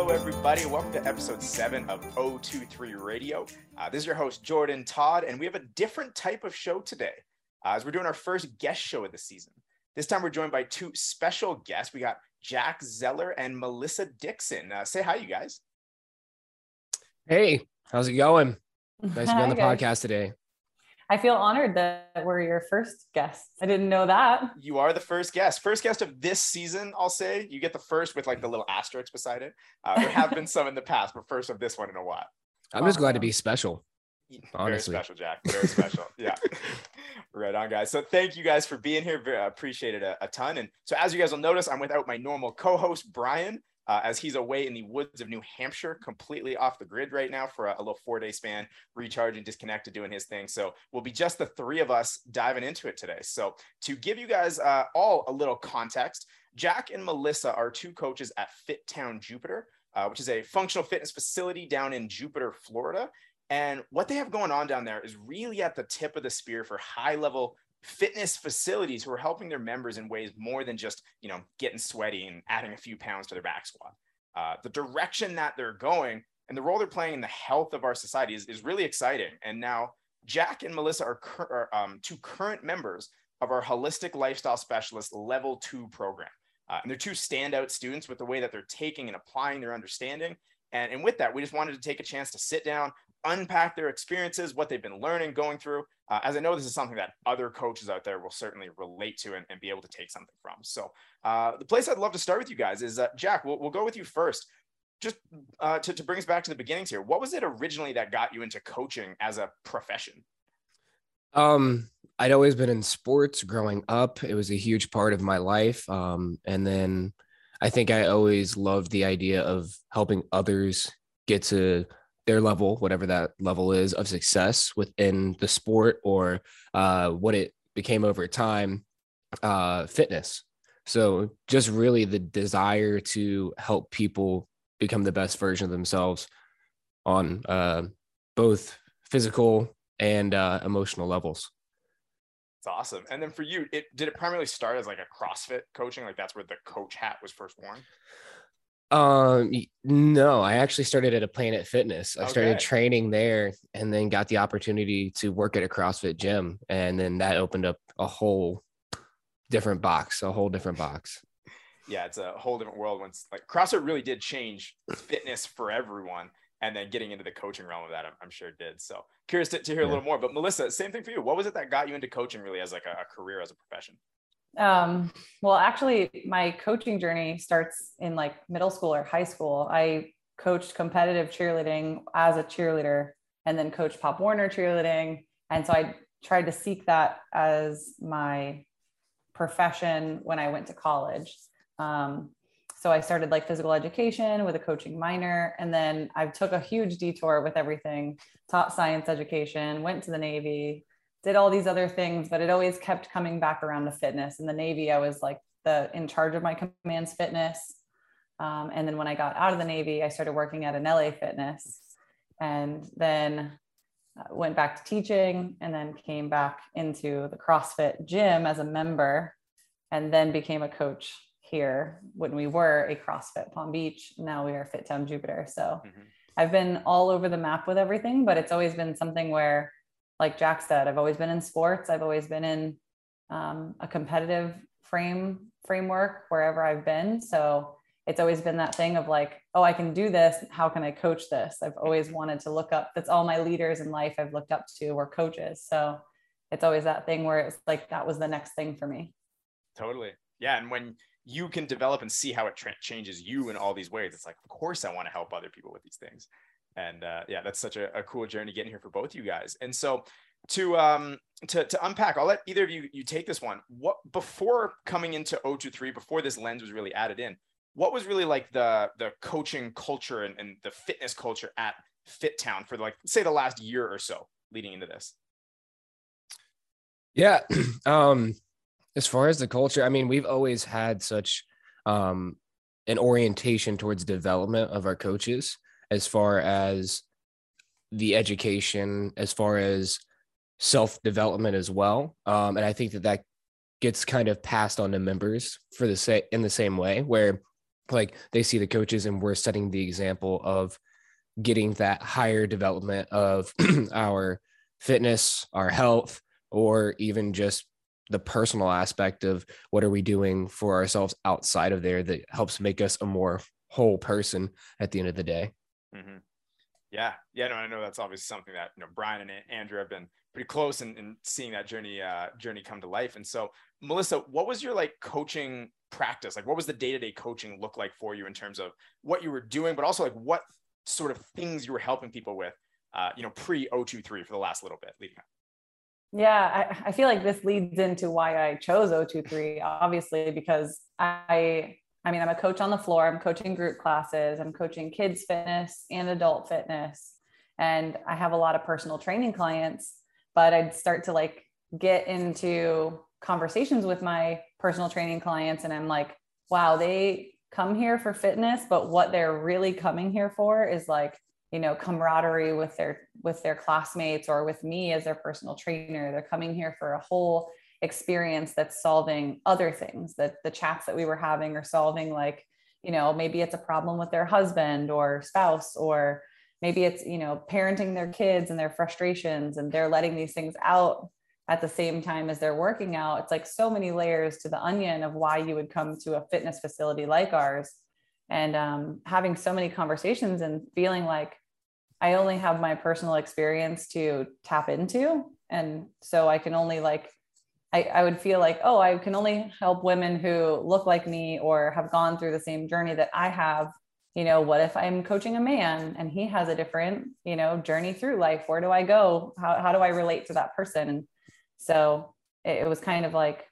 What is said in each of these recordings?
Hello, everybody. Welcome to episode seven of O23 Radio. Uh, this is your host, Jordan Todd, and we have a different type of show today uh, as we're doing our first guest show of the season. This time, we're joined by two special guests. We got Jack Zehler and Melissa Dixon. Uh, say hi, you guys. Hey, how's it going? Nice to be on the podcast today. I feel honored that we're your first guests. I didn't know that. You are the first guest, first guest of this season. I'll say you get the first with like the little asterisk beside it. Uh, there have been some in the past, but first of this one in a while. I'm just glad to be special. Honestly. Very special, Jack. Very special. yeah. right on, guys. So thank you guys for being here. Very, appreciate it a, a ton. And so as you guys will notice, I'm without my normal co-host Brian uh, as he's away in the woods of New Hampshire, completely off the grid right now for a, a little four day span, recharging, disconnected, doing his thing. So we'll be just the three of us diving into it today. So to give you guys uh, all a little context, Jack and Melissa are two coaches at Fit Town Jupiter, uh, which is a functional fitness facility down in Jupiter, Florida. And what they have going on down there is really at the tip of the spear for high level fitness facilities who are helping their members in ways more than just you know getting sweaty and adding a few pounds to their back squat. Uh, the direction that they're going and the role they're playing in the health of our society is, is really exciting. And now jack and melissa are, cur- are um, two current members of our holistic lifestyle specialist level two program. Uh, and they're two standout students with the way that they're taking and applying their understanding. And, and with that we just wanted to take a chance to sit down unpack their experiences, what they've been learning, going through, uh, as I know this is something that other coaches out there will certainly relate to and, and be able to take something from. So, uh, the place I'd love to start with you guys is uh, Jack. We'll, we'll go with you first. Just uh, to, to bring us back to the beginnings here, what was it originally that got you into coaching as a profession? Um, I'd always been in sports growing up. It was a huge part of my life. Um, and then I think I always loved the idea of helping others get to their level, whatever that level is of success within the sport or uh, what it became over time, uh, fitness. So just really the desire to help people become the best version of themselves on uh, both physical and uh, emotional levels. It's awesome. And then for you, it did it primarily start as like a CrossFit coaching? Like that's where the coach hat was first worn? Um, no, I actually started at a Planet Fitness. I okay. started training there and then got the opportunity to work at a CrossFit gym. And then that opened up a whole different box, a whole different box. Yeah, it's a whole different world once like CrossFit really did change fitness for everyone. And then getting into the coaching realm of that, I'm, I'm sure it did. So curious to, to hear yeah. a little more. But Melissa, same thing for you. What was it that got you into coaching really as like a, a career, as a profession? Um, well, actually, my coaching journey starts in like middle school or high school. I coached competitive cheerleading as a cheerleader and then coached Pop Warner cheerleading. And so I tried to seek that as my profession when I went to college. Um, so I started like physical education with a coaching minor, and then I took a huge detour with everything, taught science education, went to the Navy, did all these other things, but it always kept coming back around to fitness. In the Navy, I was like the in charge of my command's fitness. Um, and then when I got out of the Navy, I started working at an LA Fitness, and then uh, went back to teaching, and then came back into the CrossFit gym as a member, and then became a coach here when we were a CrossFit Palm Beach. Now we are Fit Town Jupiter. So mm-hmm. I've been all over the map with everything, but it's always been something where like Jack said, I've always been in sports. I've always been in um, a competitive frame framework wherever I've been. So it's always been that thing of like, oh, I can do this. How can I coach this? I've always wanted to look up. That's all my leaders in life I've looked up to were coaches. So it's always that thing where it's like that was the next thing for me. Totally. Yeah. And when you can develop and see how it tra- changes you in all these ways, it's like, of course, I want to help other people with these things and uh, yeah, that's such a, a, cool journey getting here for both you guys. And so to um to to unpack, I'll let either of you you take this one. What before coming into O23, before this lens was really added in, what was really like the the coaching culture and, and the fitness culture at Fit Town for like say the last year or so leading into this? Yeah. um as far as the culture, I mean, we've always had such um an orientation towards development of our coaches as far as the education, as far as self development as well. Um, and I think that that gets kind of passed on to members for the same in the same way where like they see the coaches and we're setting the example of getting that higher development of our fitness, our health, or even just the personal aspect of what are we doing for ourselves outside of there that helps make us a more whole person at the end of the day. Mm-hmm. Yeah, yeah, no, I know that's obviously something that you know Brian and Andrew have been pretty close in, in seeing that journey uh, journey come to life. And so, Melissa, what was your like coaching practice? Like, what was the day to day coaching look like for you in terms of what you were doing, but also like what sort of things you were helping people with, uh, you know, pre O23 for the last little bit leading up? Yeah, I, I feel like this leads into why I chose O23, obviously, because I I mean, I'm a coach on the floor, I'm coaching group classes, I'm coaching kids fitness and adult fitness. And I have a lot of personal training clients, but I'd start to like get into conversations with my personal training clients and I'm like, wow, they come here for fitness, but what they're really coming here for is like, you know, camaraderie with their with their classmates or with me as their personal trainer. They're coming here for a whole experience that's solving other things that the chats that we were having are solving like you know maybe it's a problem with their husband or spouse or maybe it's you know parenting their kids and their frustrations and they're letting these things out at the same time as they're working out. It's like so many layers to the onion of why you would come to a fitness facility like ours. And um, having so many conversations and feeling like i only have my personal experience to tap into. And so i can only like I, I would feel like, oh, I can only help women who look like me or have gone through the same journey that I have. You know, what if I'm coaching a man and he has a different, you know, journey through life? Where do I go? How, how do I relate to that person? And so it, it was kind of like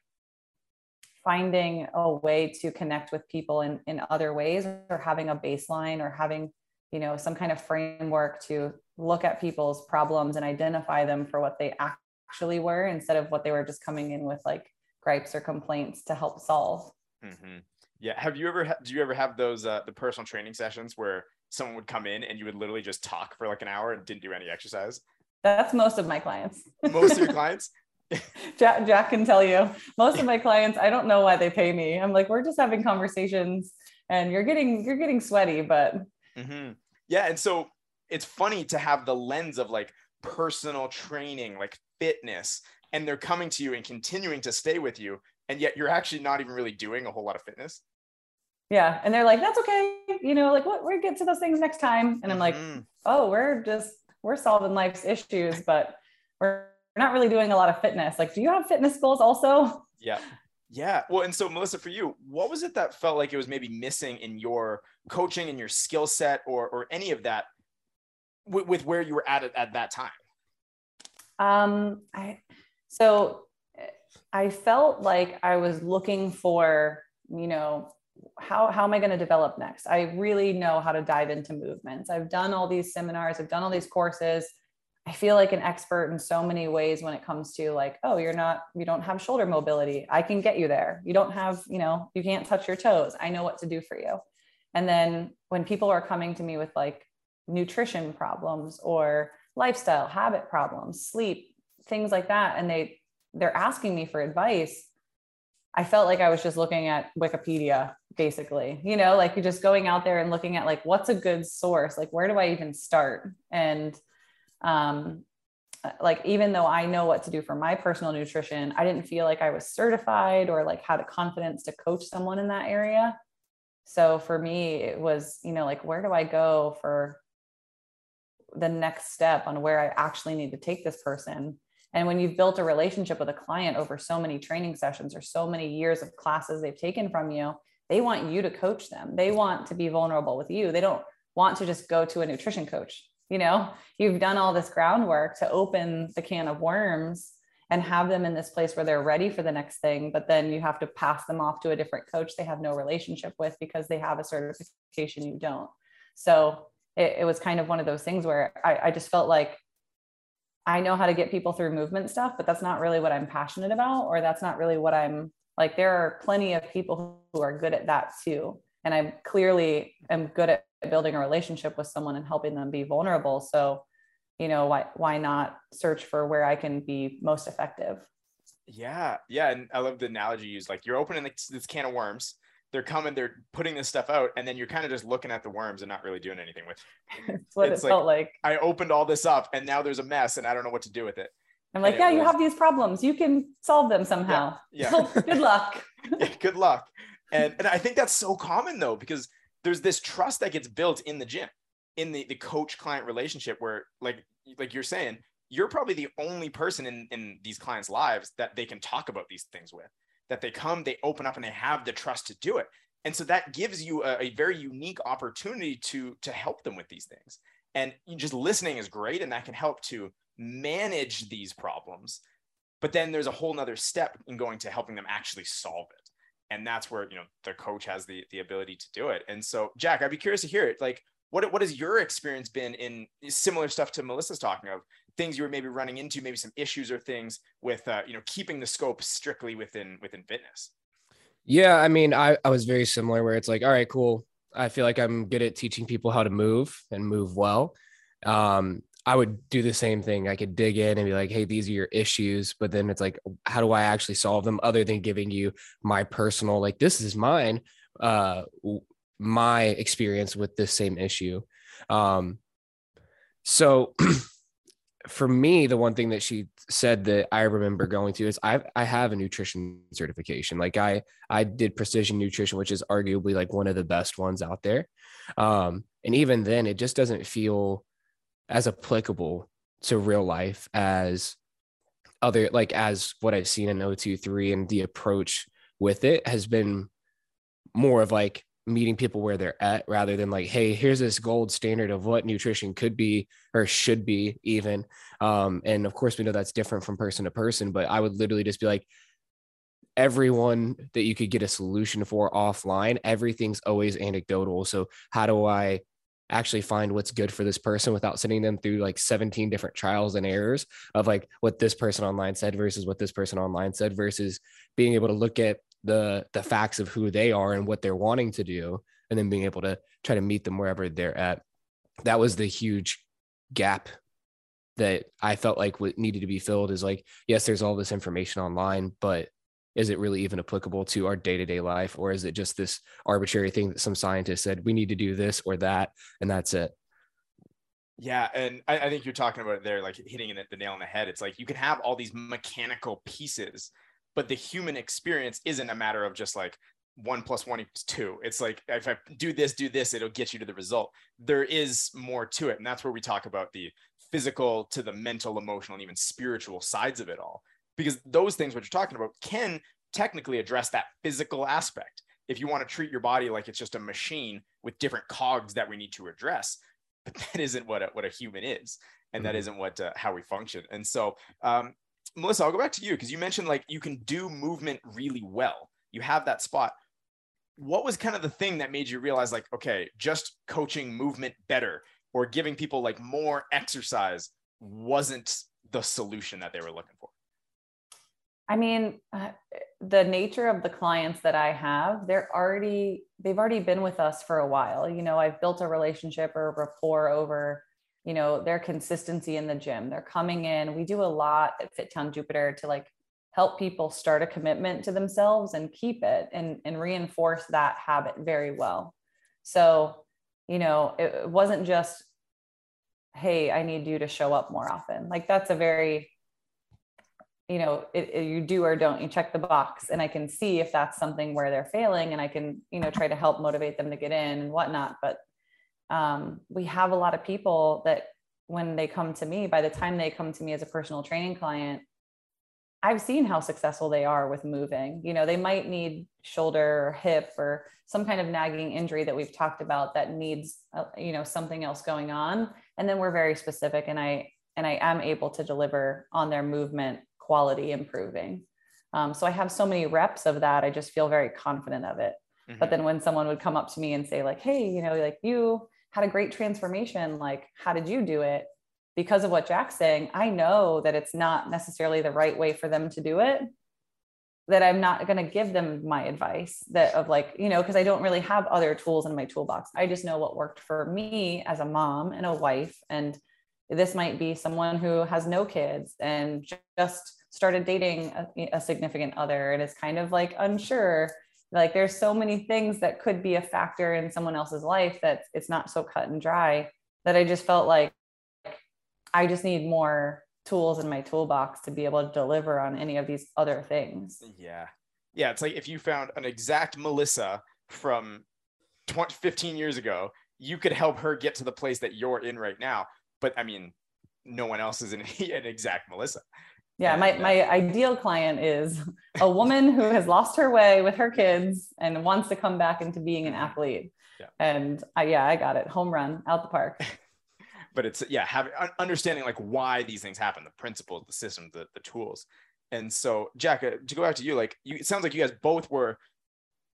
finding a way to connect with people in, in other ways or having a baseline or having, you know, some kind of framework to look at people's problems and identify them for what they actually were instead of what they were just coming in with like gripes or complaints to help solve. Mm-hmm. Yeah. Have you ever, do you ever have those, uh, the personal training sessions where someone would come in and you would literally just talk for like an hour and didn't do any exercise? That's most of my clients. Most of your clients? Jack, Jack can tell you most of my clients, I don't know why they pay me. I'm like, we're just having conversations and you're getting, you're getting sweaty, but. Mm-hmm. Yeah. And so it's funny to have the lens of like personal training, like fitness and they're coming to you and continuing to stay with you and yet you're actually not even really doing a whole lot of fitness? Yeah and they're like that's okay you know like what we'll get to those things next time. And i'm like mm-hmm. oh we're just we're solving life's issues but we're not really doing a lot of fitness. Like do you have fitness goals also? Yeah. Yeah. Well and so melissa for you what was it that felt like it was maybe missing in your coaching and your skill set or or any of that with, with where you were at at that time um, I so I felt like I was looking for, you know, how how am I going to develop next? I really know how to dive into movements. I've done all these seminars, I've done all these courses. I feel like an expert in so many ways when it comes to like, oh, you're not, you don't have shoulder mobility. I can get you there. You don't have, you know, you can't touch your toes. I know what to do for you. And then when people are coming to me with like nutrition problems or lifestyle habit problems sleep things like that. And they they're asking me for advice. I felt like i was just looking at wikipedia basically you know like you're just going out there and looking at like what's a good source? Like where do i even start? And um like even though i know what to do for my personal nutrition i didn't feel like i was certified or like had the confidence to coach someone in that area. So for me it was you know like where do i go for the next step on where I actually need to take this person. And when you've built a relationship with a client over so many training sessions or so many years of classes they've taken from you, they want you to coach them. They want to be vulnerable with you. They don't want to just go to a nutrition coach. You know, you've done all this groundwork to open the can of worms and have them in this place where they're ready for the next thing, but then you have to pass them off to a different coach they have no relationship with because they have a certification you don't. So it, it was kind of one of those things where I, I just felt like I know how to get people through movement stuff, but that's not really what I'm passionate about, or that's not really what I'm like. There are plenty of people who are good at that too. And I clearly am good at building a relationship with someone and helping them be vulnerable. So, you know, why, why not search for where I can be most effective? Yeah. Yeah. And I love the analogy you use. Like you're opening this, this can of worms they're coming, they're putting this stuff out, and then you're kind of just looking at the worms and not really doing anything with it. That's what it's it felt like, like. I opened all this up and now there's a mess and I don't know what to do with it. I'm like, yeah, was, you have these problems. You can solve them somehow. Yeah. yeah. good luck. yeah, good luck. And and I think that's so common though, because there's this trust that gets built in the gym, in the, the coach client relationship where like like you're saying, you're probably the only person in, in these clients' lives that they can talk about these things with. That they come, they open up and they have the trust to do it. And so that gives you a, a very unique opportunity to to help them with these things. And just listening is great and that can help to manage these problems. But then there's a whole nother step in going to helping them actually solve it. And that's where you know the coach has the the ability to do it. And so jack i'd be curious to hear it. Like what what has your experience been in similar stuff to melissa's talking of things you were maybe running into maybe some issues or things with uh, you know keeping the scope strictly within within fitness yeah i mean i i was very similar where it's like all right cool i feel like i'm good at teaching people how to move and move well um I would do the same thing. I could dig in and be like, hey, these are your issues. But then it's like, how do I actually solve them other than giving you my personal, like, this is mine, uh, my experience with this same issue. Um, so for me, the one thing that she said that I remember going to is I I have a nutrition certification. Like I I did precision nutrition, which is arguably like one of the best ones out there. Um, and even then, it just doesn't feel as applicable to real life as other like as what I've seen in O23 and the approach with it has been more of like meeting people where they're at rather than like hey here's this gold standard of what nutrition could be or should be even. Um and of course we know that's different from person to person but i would literally just be like everyone that you could get a solution for offline everything's always anecdotal. So how do i actually find what's good for this person without sending them through like 17 different trials and errors of like what this person online said versus what this person online said versus being able to look at the the facts of who they are and what they're wanting to do and then being able to try to meet them wherever they're at. That was the huge gap that i felt like what needed to be filled is like yes there's all this information online but is it really even applicable to our day-to-day life? Or is it just this arbitrary thing that some scientist said we need to do this or that and that's it? Yeah and i, I think you're talking about it there like hitting the nail on the head. It's like you can have all these mechanical pieces but the human experience isn't a matter of just like one plus one equals two. It's like if I do this, do this, it'll get you to the result. There is more to it. And that's where we talk about the physical to the mental, emotional, and even spiritual sides of it all because those things what you're talking about can technically address that physical aspect if you want to treat your body like it's just a machine with different cogs that we need to address but that isn't what a, what a human is and that mm-hmm. isn't what uh, how we function and so um, melissa i'll go back to you because you mentioned like you can do movement really well. You have that spot. What was kind of the thing that made you realize like okay just coaching movement better or giving people like more exercise wasn't the solution that they were looking for? I mean, uh, the nature of the clients that I have, they're already, they've already been with us for a while. You know, I've built a relationship or rapport over, you know, their consistency in the gym. They're coming in. We do a lot at fit town Jupiter to like help people start a commitment to themselves and keep it and, and reinforce that habit very well. So, you know, it wasn't just, hey, I need you to show up more often. Like that's a very you know it, it, you do or don't you check the box and i can see if that's something where they're failing and i can you know try to help motivate them to get in and whatnot but um, we have a lot of people that when they come to me by the time they come to me as a personal training client i've seen how successful they are with moving you know they might need shoulder or hip or some kind of nagging injury that we've talked about that needs uh, you know something else going on and then we're very specific and i and i am able to deliver on their movement quality improving. Um, so I have so many reps of that. I just feel very confident of it. Mm-hmm. But then when someone would come up to me and say, like, hey, you know, like you had a great transformation, like, how did you do it? Because of what Jack's saying, I know that it's not necessarily the right way for them to do it. That I'm not going to give them my advice that of like, you know, because I don't really have other tools in my toolbox. I just know what worked for me as a mom and a wife. And this might be someone who has no kids and just started dating a, a significant other and is kind of like unsure like there's so many things that could be a factor in someone else's life that it's not so cut and dry that I just felt like I just need more tools in my toolbox to be able to deliver on any of these other things. Yeah. Yeah. It's like if you found an exact Melissa from 20, 15 years ago, you could help her get to the place that you're in right now. But I mean, no one else is an, an exact Melissa. Yeah, my, uh, my ideal client is a woman who has lost her way with her kids and wants to come back into being an athlete. Yeah. And I, yeah, I got it. Home run out the park. but it's yeah, having understanding like why these things happen, the principles, the systems, the, the tools. And so, Jack, uh, to go back to you, like you, it sounds like you guys both were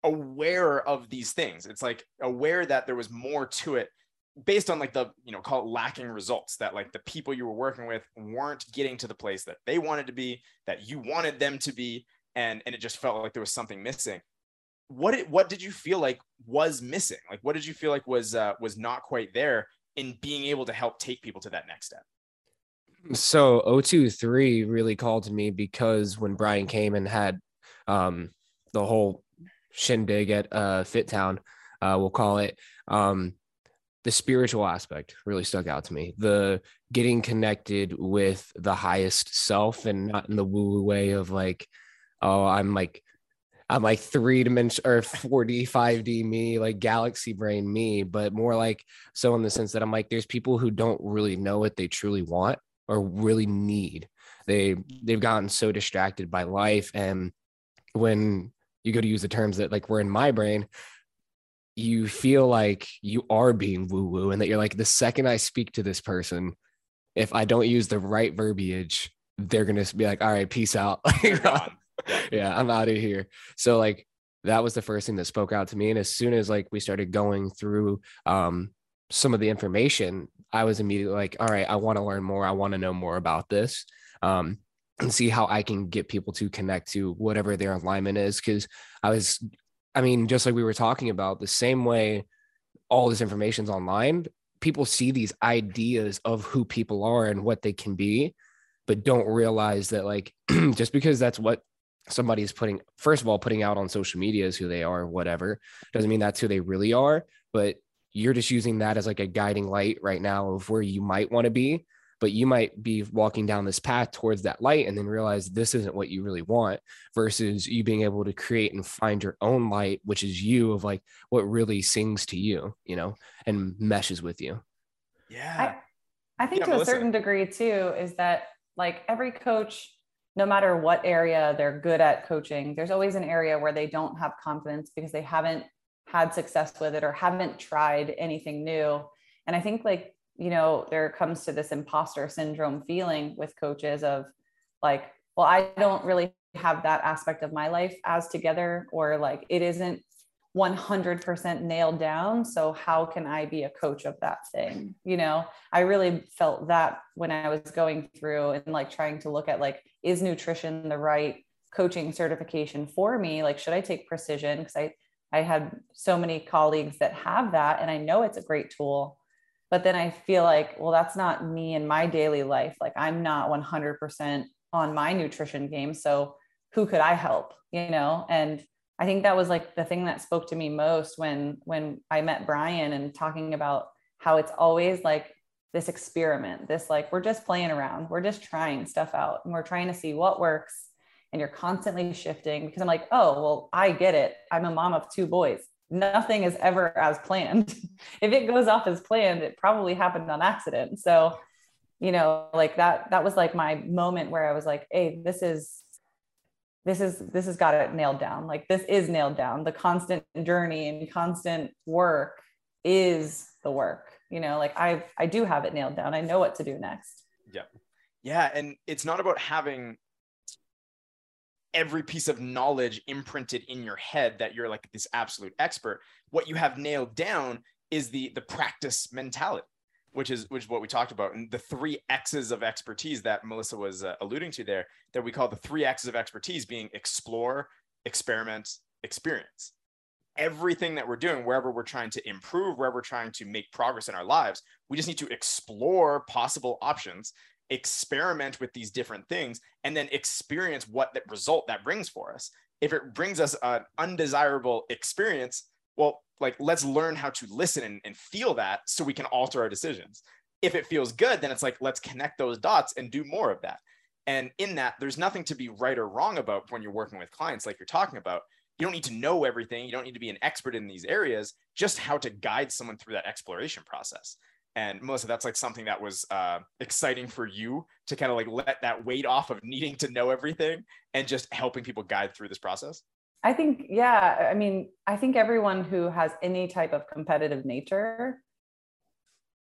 aware of these things. It's like aware that there was more to it based on like the you know call it lacking results that like the people you were working with weren't getting to the place that they wanted to be that you wanted them to be and and it just felt like there was something missing. What did what did you feel like was missing? Like what did you feel like was uh, was not quite there in being able to help take people to that next step? So O23 really called to me because when brian came and had um the whole shindig at uh fit town uh we'll call it um the spiritual aspect really stuck out to me. The getting connected with the highest self and not in the woo woo way of like, oh, I'm like, I'm like three dimension or 4D, 5D me, like galaxy brain me, but more like so in the sense that I'm like, there's people who don't really know what they truly want or really need. They they've gotten so distracted by life. And when you go to use the terms that like were in my brain, you feel like you are being woo woo and that you're like, the second I speak to this person, if I don't use the right verbiage, they're going to be like, all right, peace out. yeah, I'm out of here. So, like, that was the first thing that spoke out to me. And as soon as like we started going through um, some of the information, I was immediately like, all right, I want to learn more. I want to know more about this. Um, and see how I can get people to connect to whatever their alignment is. Cause I was I mean, just like we were talking about, the same way all this information's online, people see these ideas of who people are and what they can be, but don't realize that, like, just because that's what somebody is putting, first of all, putting out on social media is who they are, whatever, doesn't mean that's who they really are. But you're just using that as like a guiding light right now of where you might want to be but you might be walking down this path towards that light and then realize this isn't what you really want versus you being able to create and find your own light which is you of like what really sings to you you know and meshes with you. Yeah. I, I think yeah, to Melissa. a certain degree too is that like every coach no matter what area they're good at coaching there's always an area where they don't have confidence because they haven't had success with it or haven't tried anything new. And i think like you know, there comes to this imposter syndrome feeling with coaches of like, well, I don't really have that aspect of my life as together, or like it isn't 100% nailed down. So, how can I be a coach of that thing? You know, I really felt that when I was going through and like trying to look at like, is nutrition the right coaching certification for me? Like, should I take precision? Because I, I had so many colleagues that have that, and I know it's a great tool but then i feel like well that's not me in my daily life. Like i'm not 100% on my nutrition game so who could i help you know? And i think that was like the thing that spoke to me most when when i met brian and talking about how it's always like this experiment this like we're just playing around we're just trying stuff out and we're trying to see what works and you're constantly shifting because i'm like oh well i get it. I'm a mom of two boys nothing is ever as planned. if it goes off as planned, it probably happened on accident. So, you know, like that, that was like my moment where I was like, hey, this is, this is, this has got it nailed down. Like this is nailed down. The constant journey and constant work is the work, you know, like I've, I do have it nailed down. I know what to do next. Yeah. Yeah. And it's not about having every piece of knowledge imprinted in your head that you're like this absolute expert what you have nailed down is the the practice mentality which is which is what we talked about. And the three x's of expertise that melissa was uh, alluding to there that we call the three x's of expertise being explore experiment experience. Everything that we're doing wherever we're trying to improve wherever we're trying to make progress in our lives we just need to explore possible options experiment with these different things and then experience what that result that brings for us if it brings us an undesirable experience, well, like let's learn how to listen and, and feel that so we can alter our decisions. If it feels good, then it's like let's connect those dots and do more of that. And in that, there's nothing to be right or wrong about when you're working with clients, like you're talking about. You don't need to know everything. You don't need to be an expert in these areas, just how to guide someone through that exploration process. And Melissa, that's like something that was uh, exciting for you to kind of like let that weight off of needing to know everything and just helping people guide through this process. I think, yeah. I mean, I think everyone who has any type of competitive nature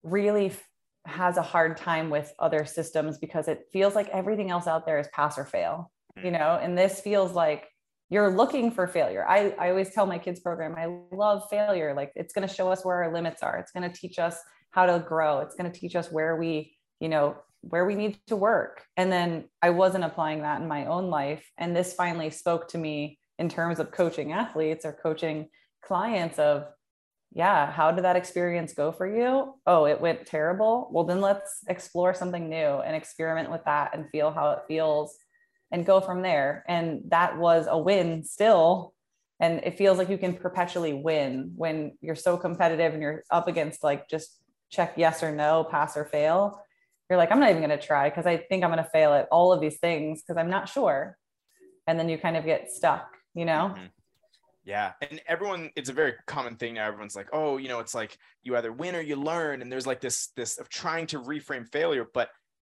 really f- has a hard time with other systems because it feels like everything else out there is pass or fail, mm-hmm. you hmm. know, and this feels like you're looking for failure. I, I always tell my kids program, I love failure. Like it's going to show us where our limits are. It's going to teach us how to grow. It's going to teach us where we, you know, where we need to work. And then I wasn't applying that in my own life. And this finally spoke to me in terms of coaching athletes or coaching clients of, yeah, how did that experience go for you? Oh, it went terrible. Well, then let's explore something new and experiment with that and feel how it feels and go from there. And that was a win still. And it feels like you can perpetually win when you're so competitive and you're up against like just check yes or no, pass or fail, you're like, I'm not even going to try because I think I'm going to fail at all of these things because I'm not sure. And then you kind of get stuck, you know? Mm-hmm. Yeah. And everyone, it's a very common thing now. Everyone's like, oh, you know, it's like you either win or you learn. And there's like this, this of trying to reframe failure. But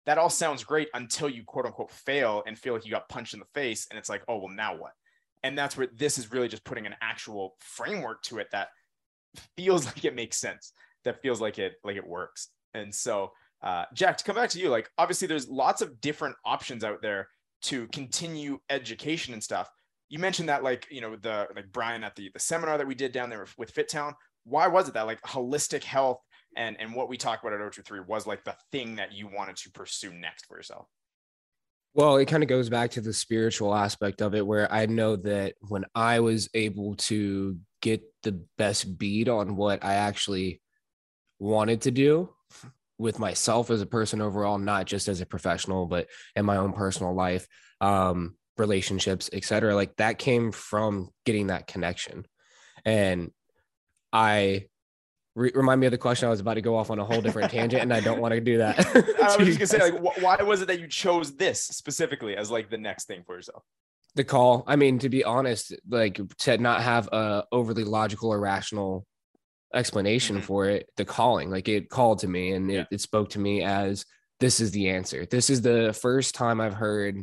that all sounds great until you quote unquote fail and feel like you got punched in the face. And it's like, oh, well, now what? And that's where this is really just putting an actual framework to it that feels like it makes sense that feels like it like it works. And so, uh, Jack, to come back to you, like obviously there's lots of different options out there to continue education and stuff. You mentioned that like you know the like Brian at the the seminar that we did down there with FitTown. Why was it that like holistic health and and what we talked about at O23 was like the thing that you wanted to pursue next for yourself? Well, it kind of goes back to the spiritual aspect of it, where I know that when I was able to get the best beat on what I actually wanted to do with myself as a person overall, not just as a professional, but in my own personal life, um, relationships, etc. Like that came from getting that connection. And I re- remind me of the question. I was about to go off on a whole different tangent, and I don't want to do that. I was just gonna say, like, wh- why was it that you chose this specifically as like the next thing for yourself? The call. I mean, to be honest, like to not have a overly logical or rational explanation mm-hmm. for it the calling like it called to me and yeah. it, it spoke to me as this is the answer this is the first time i've heard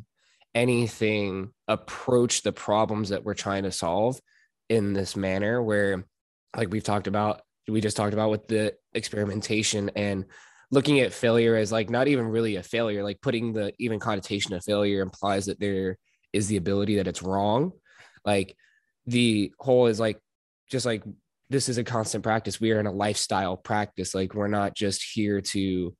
anything approach the problems that we're trying to solve in this manner where like we've talked about we just talked about with the experimentation and looking at failure as like not even really a failure like putting the even connotation of failure implies that there is the ability that it's wrong like the whole is like just like this is a constant practice. We are in a lifestyle practice. Like we're not just here to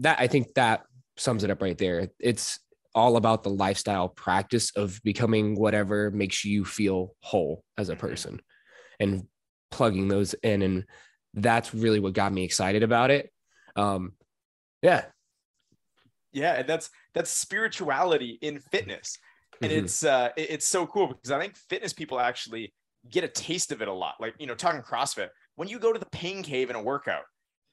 that. I think that sums it up right there. It's all about the lifestyle practice of becoming whatever makes you feel whole as a person and plugging those in. And that's really what got me excited about it. Um, yeah. Yeah. And that's, that's spirituality in fitness. And mm-hmm. it's, uh, it's so cool because I think fitness people actually get a taste of it a lot. Like, you know, talking CrossFit, when you go to the pain cave in a workout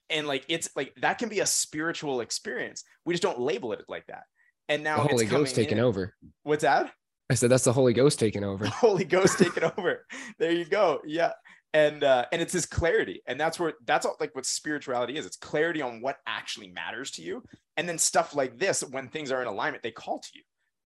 and like it's like that can be a spiritual experience. We just don't label it like that. And now the Holy Ghost taking in. over. What's that? I said that's the Holy Ghost taking over. The Holy Ghost taking over. There you go. Yeah. And uh, and it's this clarity. And that's where that's all like what spirituality is. It's clarity on what actually matters to you. And then stuff like this, when things are in alignment, they call to you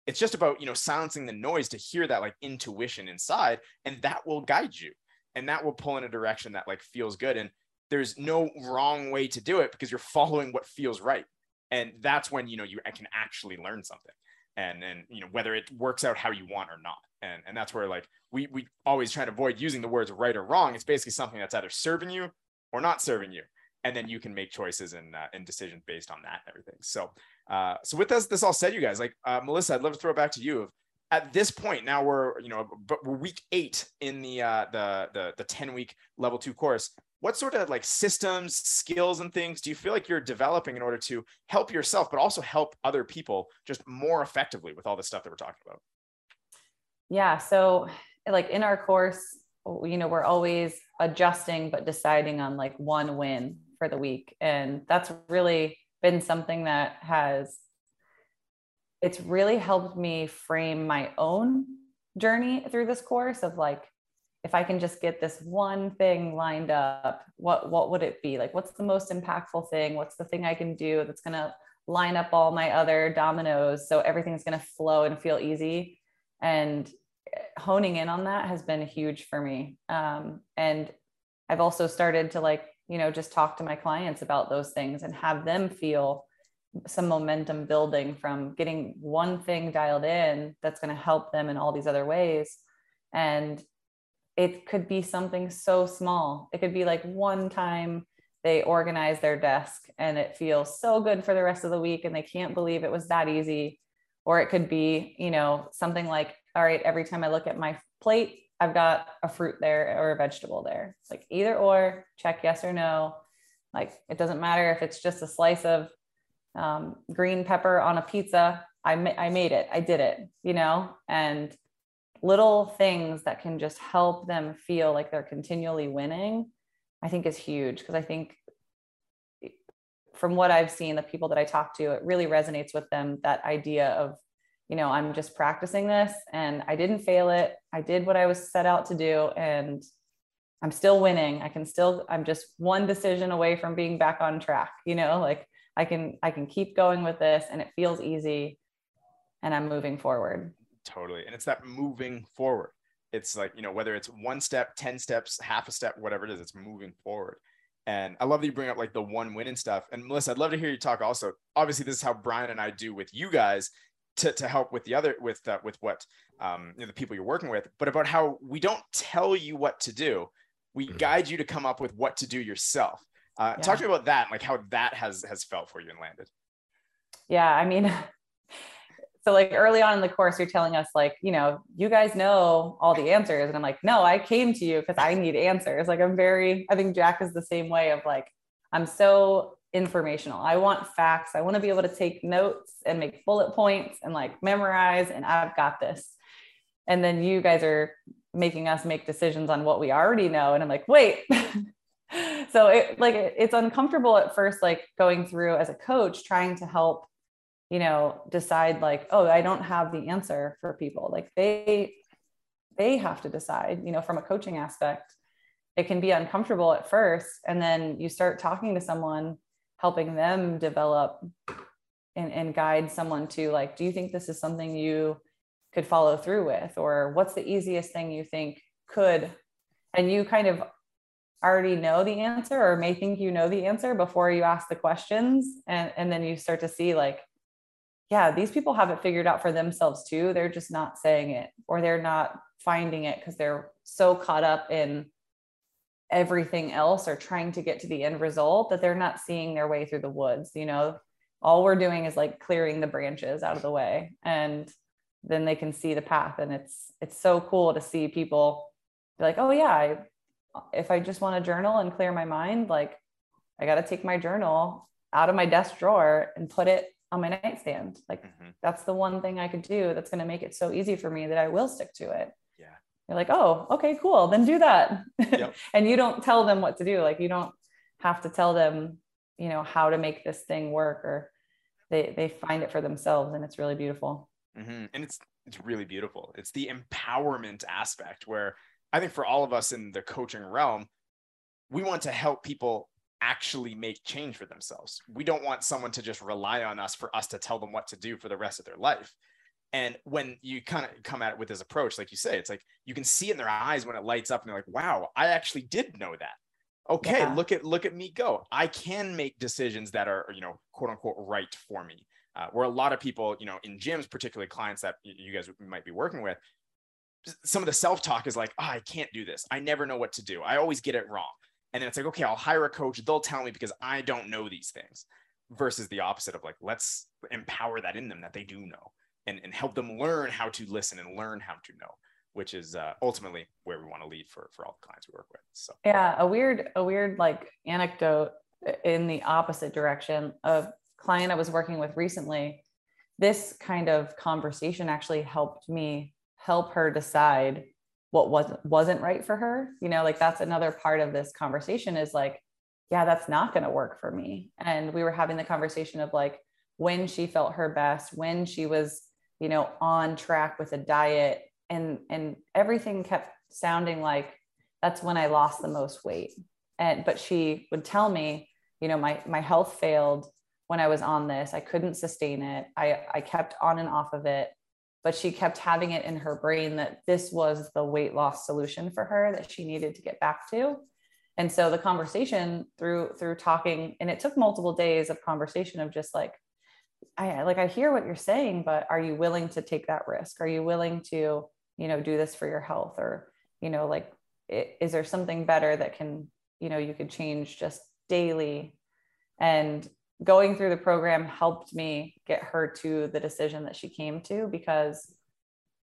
it's just about you know silencing the noise to hear that like intuition inside and that will guide you and that will pull in a direction that like feels good and there's no wrong way to do it because you're following what feels right and that's when you know you can actually learn something and and you know whether it works out how you want or not and and that's where like we we always try to avoid using the words right or wrong. It's basically something that's either serving you or not serving you and then you can make choices and uh, and decisions based on that and everything. So uh, so with this, this all said, you guys, like uh, Melissa, I'd love to throw it back to you. At this point, now we're you know, but we're week eight in the uh, the the the ten week level two course. What sort of like systems, skills, and things do you feel like you're developing in order to help yourself, but also help other people just more effectively with all the stuff that we're talking about? Yeah. So, like in our course, you know, we're always adjusting, but deciding on like one win for the week. And that's really been something that has, it's really helped me frame my own journey through this course of like, if I can just get this one thing lined up, what what would it be? Like what's the most impactful thing? What's the thing I can do that's going to line up all my other dominoes so everything's going to flow and feel easy? And eh, honing in on that has been huge for me. Um, and I've also started to like, you know, just talk to my clients about those things and have them feel some momentum building from getting one thing dialed in that's going to help them in all these other ways. And it could be something so small. It could be like one time they organize their desk and it feels so good for the rest of the week and they can't believe it was that easy. Or it could be, you know, something like, all right, every time I look at my plate, I've got a fruit there or a vegetable there. It's like either or, check yes or no. Like it doesn't matter if it's just a slice of um, green pepper on a pizza. I, ma- I made it. I did it, you know, and little things that can just help them feel like they're continually winning, I think is huge. Because I think from what I've seen, the people that I talk to, it really resonates with them that idea of, you know, I'm just practicing this and I didn't fail it. I did what I was set out to do and I'm still winning. I can still, I'm just one decision away from being back on track, you know, like I can, I can keep going with this and it feels easy and I'm moving forward. Totally. And it's that moving forward. It's like, you know, whether it's one step, 10 steps, half a step, whatever it is, it's moving forward. And I love that you bring up like the one win and stuff. And Melissa, I'd love to hear you talk also. Obviously, this is how Brian and I do with you guys to, to help with the other with uh, with what um, you know, the people you're working with, but about how we don't tell you what to do. We mm-hmm. guide you to come up with what to do yourself. Uh, yeah. Talk to me about that, like how that has has felt for you and landed. Yeah, I mean, so like early on in the course you're telling us like you know you guys know all the answers and i'm like no i came to you because i need answers like i'm very i think jack is the same way of like i'm so informational. I want facts. I want to be able to take notes and make bullet points and like memorize and i've got this. And then you guys are making us make decisions on what we already know and i'm like wait. So it like it's uncomfortable at first like going through as a coach trying to help you know decide like oh i don't have the answer for people. Like they they have to decide you know from a coaching aspect. It can be uncomfortable at first and then you start talking to someone helping them develop and, and guide someone to like do you think this is something you could follow through with or what's the easiest thing you think could and you kind of already know the answer or may think you know the answer before you ask the questions and, and then you start to see like yeah, these people have it figured out for themselves too. They're just not saying it or they're not finding it because they're so caught up in everything else or trying to get to the end result that they're not seeing their way through the woods. You know, all we're doing is like clearing the branches out of the way and then they can see the path. And it's, it's so cool to see people be like, oh, yeah, I, if I just want to journal and clear my mind, like I got to take my journal out of my desk drawer and put it on my nightstand. Like mm-hmm. that's the one thing I could do that's going to make it so easy for me that I will stick to it. You're like, oh, okay, cool. Then do that. Yep. and you don't tell them what to do. Like you don't have to tell them, you know, how to make this thing work or they, they find it for themselves and it's really beautiful. Mm-hmm. And it's, it's really beautiful. It's the empowerment aspect where I think for all of us in the coaching realm, we want to help people actually make change for themselves. We don't want someone to just rely on us for us to tell them what to do for the rest of their life. And when you kind of come at it with this approach, like you say, it's like you can see in their eyes when it lights up and they're like, wow, I actually did know that. Okay, yeah. look at look at me go. I can make decisions that are, you know, quote unquote right for me. Uh, where a lot of people, you know, in gyms, particularly clients that you guys might be working with, some of the self-talk is like, oh, I can't do this. I never know what to do. I always get it wrong. And then it's like, okay, I'll hire a coach. They'll tell me because I don't know these things versus the opposite of like, let's empower that in them that they do know and, and help them learn how to listen and learn how to know, which is uh, ultimately where we want to lead for, for all the clients we work with. So, yeah, a weird, a weird like anecdote in the opposite direction a client I was working with recently. This kind of conversation actually helped me help her decide what wasn't wasn't right for her you know like that's another part of this conversation is like yeah that's not going to work for me and we were having the conversation of like when she felt her best when she was you know on track with a diet. And and everything kept sounding like that's when i lost the most weight. And but she would tell me you know my my health failed when i was on this. I couldn't sustain it. I i kept on and off of it. But she kept having it in her brain that this was the weight loss solution for her that she needed to get back to. And so the conversation through through talking and it took multiple days of conversation of just like i like i hear what you're saying but are you willing to take that risk? Are you willing to you know do this for your health? Or you know like is there something better that can you know you could change just daily? And going through the program helped me get her to the decision that she came to because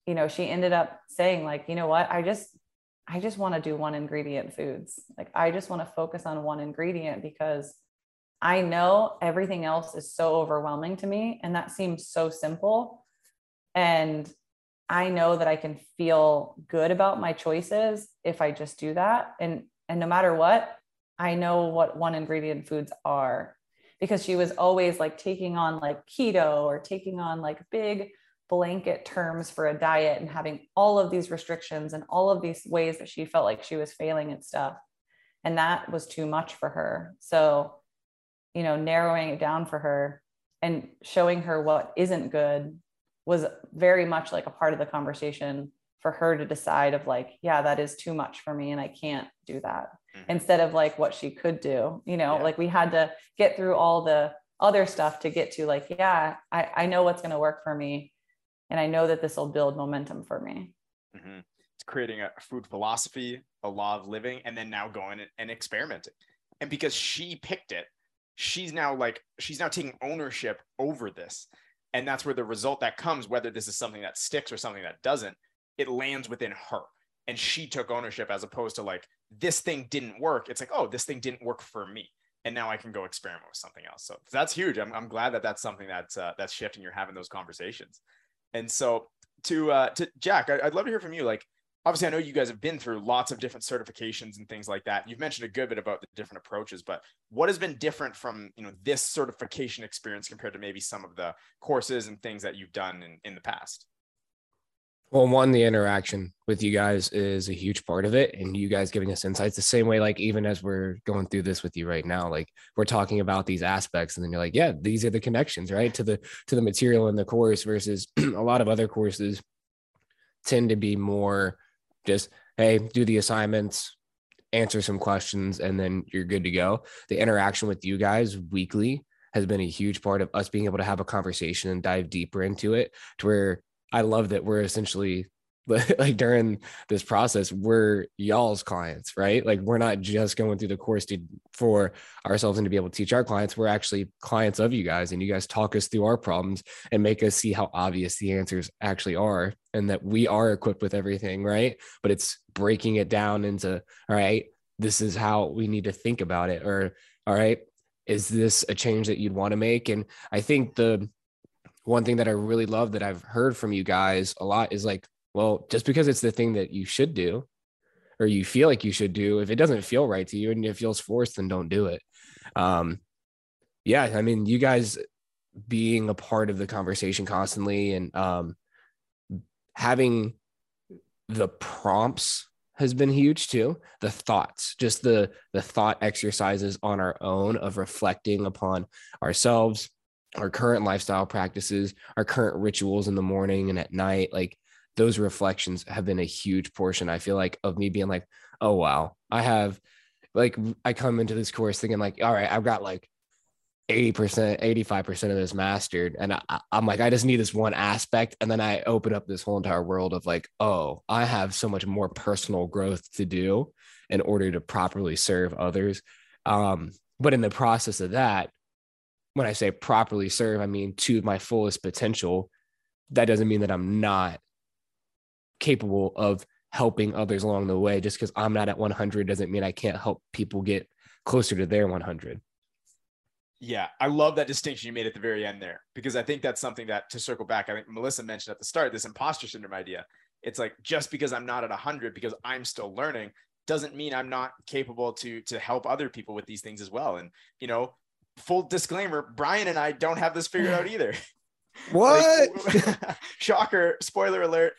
you know she ended up saying like you know what? I just i just want to do one ingredient foods. Like i just want to focus on one ingredient because i know everything else is so overwhelming to me and that seems so simple and i know that i can feel good about my choices if i just do that and and no matter what i know what one ingredient foods are because she was always like taking on like keto or taking on like big blanket terms for a diet and having all of these restrictions and all of these ways that she felt like she was failing and stuff. And that was too much for her. So, you know, narrowing it down for her and showing her what isn't good was very much like a part of the conversation for her to decide of like, yeah, that is too much for me and I can't do that mm-hmm. instead of like what she could do you know yeah. like we had to get through all the other stuff to get to like yeah i, I know what's going to work for me and i know that this will build momentum for me mm-hmm. it's creating a food philosophy a law of living and then now going and experimenting and because she picked it she's now like she's now taking ownership over this. And that's where the result that comes whether this is something that sticks or something that doesn't it lands within her. And she took ownership as opposed to like this thing didn't work. It's like oh this thing didn't work for me. And now i can go experiment with something else. So that's huge. I'm, I'm glad that that's something that's uh, that's shifting. You're having those conversations. And so to uh to jack I, i'd love to hear from you. Like obviously i know you guys have been through lots of different certifications and things like that you've mentioned a good bit about the different approaches but what has been different from you know this certification experience compared to maybe some of the courses and things that you've done in, in the past well, one, the interaction with you guys is a huge part of it, and you guys giving us insights the same way. Like even as we're going through this with you right now, like we're talking about these aspects, and then you're like, yeah, these are the connections, right, to the to the material in the course versus a lot of other courses tend to be more just hey, do the assignments, answer some questions, and then you're good to go. The interaction with you guys weekly has been a huge part of us being able to have a conversation and dive deeper into it to where I love that we're essentially like during this process we're y'all's clients right? Like we're not just going through the course to for ourselves and to be able to teach our clients. We're actually clients of you guys and you guys talk us through our problems and make us see how obvious the answers actually are and that we are equipped with everything right? But it's breaking it down into all right this is how we need to think about it or all right is this a change that you'd want to make? And i think the one thing that I really love that I've heard from you guys a lot is like, well, just because it's the thing that you should do or you feel like you should do, if it doesn't feel right to you and it feels forced, then don't do it. Um, yeah, I mean, you guys being a part of the conversation constantly and um, having the prompts has been huge too the thoughts just the the thought exercises on our own of reflecting upon ourselves our current lifestyle practices, our current rituals in the morning and at night, like those reflections have been a huge portion. I feel like of me being like, oh wow, I have like I come into this course thinking like, all right, I've got like 80%, 85% of this mastered. And I, am like, I just need this one aspect. And then I open up this whole entire world of like, oh, I have so much more personal growth to do in order to properly serve others. Um, but in the process of that, when I say properly serve, I mean to my fullest potential. That doesn't mean that I'm not capable of helping others along the way. Just because I'm not at 100 doesn't mean I can't help people get closer to their 100. Yeah, I love that distinction you made at the very end there because I think that's something that to circle back, I think Melissa mentioned at the start this imposter syndrome idea. it's like just because i'm not at 100 because i'm still learning doesn't mean i'm not capable to to help other people with these things as well and you know full disclaimer brian and i don't have this figured out either what like, shocker spoiler alert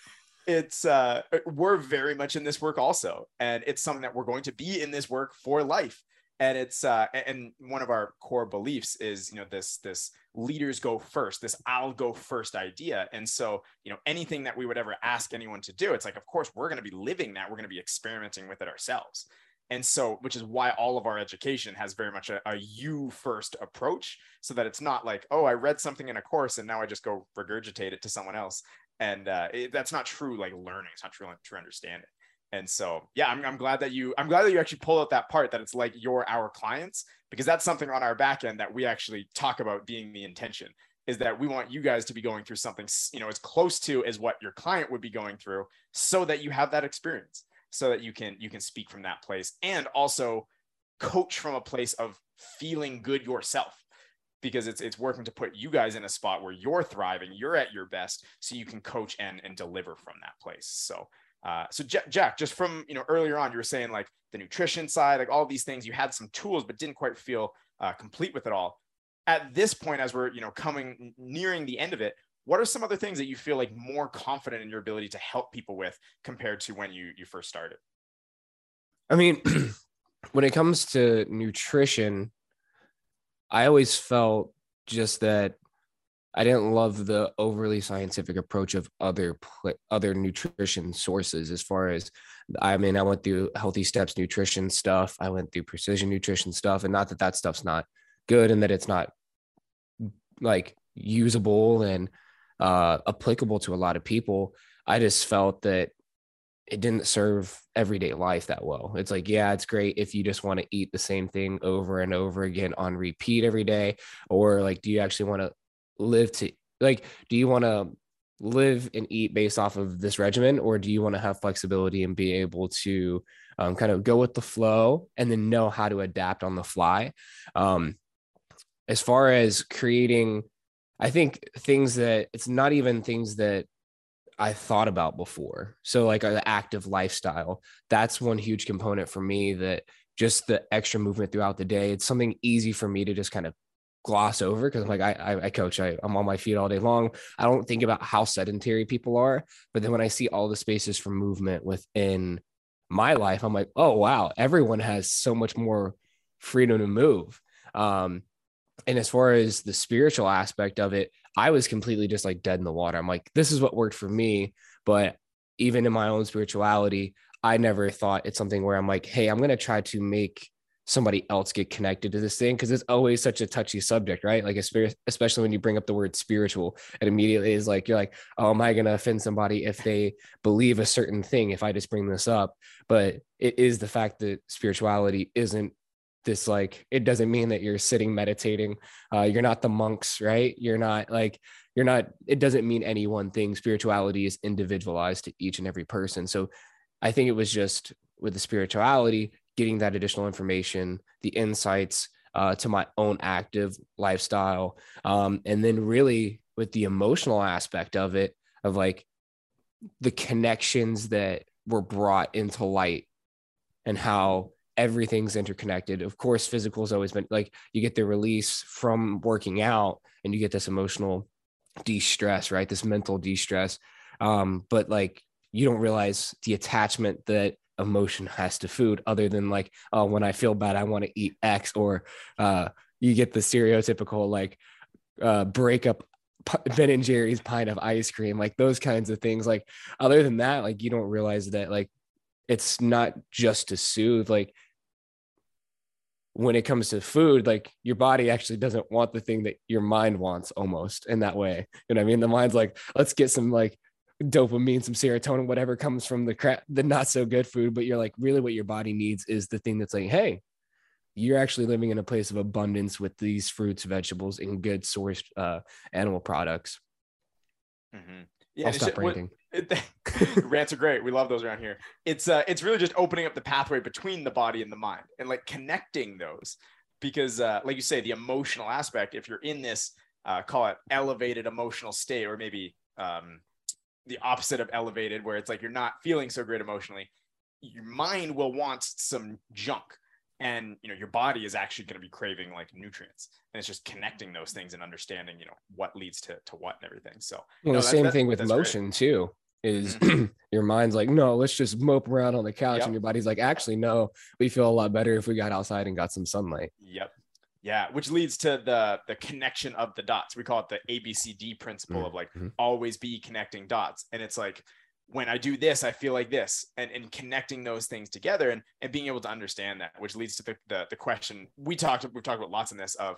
it's uh we're very much in this work also and it's something that we're going to be in this work for life. And it's uh and one of our core beliefs is you know this this leaders go first this i'll go first idea. And so you know anything that we would ever ask anyone to do it's like of course we're going to be living that. We're going to be experimenting with it ourselves. And so which is why all of our education has very much a, a you first approach so that it's not like oh i read something in a course and now i just go regurgitate it to someone else and uh, it, that's not true like learning it's not true true understanding. And so yeah I'm, I'm glad that you i'm glad that you actually pull out that part that it's like you're our clients because that's something on our back end that we actually talk about being the intention is that we want you guys to be going through something you know as close to as what your client would be going through so that you have that experience so that you can you can speak from that place and also coach from a place of feeling good yourself because it's it's working to put you guys in a spot where you're thriving, you're at your best, so you can coach and and deliver from that place. So. Uh, so Jack, just from you know earlier on, you were saying like the nutrition side, like all these things, you had some tools, but didn't quite feel uh, complete with it all. At this point, as we're you know coming nearing the end of it, what are some other things that you feel like more confident in your ability to help people with compared to when you you first started? I mean, when it comes to nutrition, I always felt just that I didn't love the overly scientific approach of other other nutrition sources. As far as I mean, I went through healthy steps nutrition stuff. I went through precision nutrition stuff, and not that that stuff's not good and that it's not like usable and uh, applicable to a lot of people. I just felt that it didn't serve everyday life that well. It's like, yeah, it's great if you just want to eat the same thing over and over again on repeat every day. Or like, do you actually want to live to like, do you want to live and eat based off of this regimen? Or do you want to have flexibility and be able to um, kind of go with the flow and then know how to adapt on the fly? Um, as far as creating, I think things that it's not even things that I thought about before. So like the active lifestyle, that's one huge component for me that just the extra movement throughout the day. It's something easy for me to just kind of gloss over because I'm like, I, I coach, I, I'm on my feet all day long. I don't think about how sedentary people are. But then when I see all the spaces for movement within my life, I'm like, oh, wow, everyone has so much more freedom to move. Um, and as far as the spiritual aspect of it, I was completely just like dead in the water. I'm like, this is what worked for me. But even in my own spirituality, I never thought it's something where I'm like, hey, I'm going to try to make somebody else get connected to this thing because it's always such a touchy subject, right? Like, especially when you bring up the word spiritual, it immediately is like, you're like, oh, am I going to offend somebody if they believe a certain thing if I just bring this up? But it is the fact that spirituality isn't this like it doesn't mean that you're sitting meditating uh, you're not the monks right? You're not like you're not it doesn't mean any one thing. Spirituality is individualized to each and every person. So i think it was just with the spirituality getting that additional information the insights uh, to my own active lifestyle um, and then really with the emotional aspect of it of like the connections that were brought into light and how everything's interconnected. Of course, physical has always been like you get the release from working out and you get this emotional de-stress, right? This mental de-stress. Um, but like you don't realize the attachment that emotion has to food other than like, oh, when I feel bad, I want to eat X or uh you get the stereotypical like uh breakup Ben and Jerry's pint of ice cream, like those kinds of things. Like, other than that, like you don't realize that like it's not just to soothe. Like when it comes to food, like your body actually doesn't want the thing that your mind wants almost in that way. You know what I mean? The mind's like, let's get some like dopamine, some serotonin, whatever comes from the crap, the not so good food. But you're like, really what your body needs is the thing that's like, hey, you're actually living in a place of abundance with these fruits, vegetables, and good sourced uh, animal products. Mm-hmm. Yeah, I'll stop ranting. It, rants are great. We love those around here. It's uh, it's really just opening up the pathway between the body and the mind, and like connecting those, because uh, like you say, the emotional aspect. If you're in this, uh, call it elevated emotional state, or maybe um, the opposite of elevated where it's like you're not feeling so great emotionally your mind will want some junk and you know your body is actually going to be craving like nutrients and it's just connecting those things and understanding you know what leads to, to what and everything so well, no, the same thing with motion great. too is mm-hmm. your mind's like no let's just mope around on the couch yep. and your body's like actually no we feel a lot better if we got outside and got some sunlight yep yeah which leads to the the connection of the dots we call it the abcd principle mm-hmm. of like mm-hmm. always be connecting dots and it's like when I do this, I feel like this, and, and connecting those things together and, and being able to understand that, which leads to the, the, the question we talked, we've talked about lots in this of,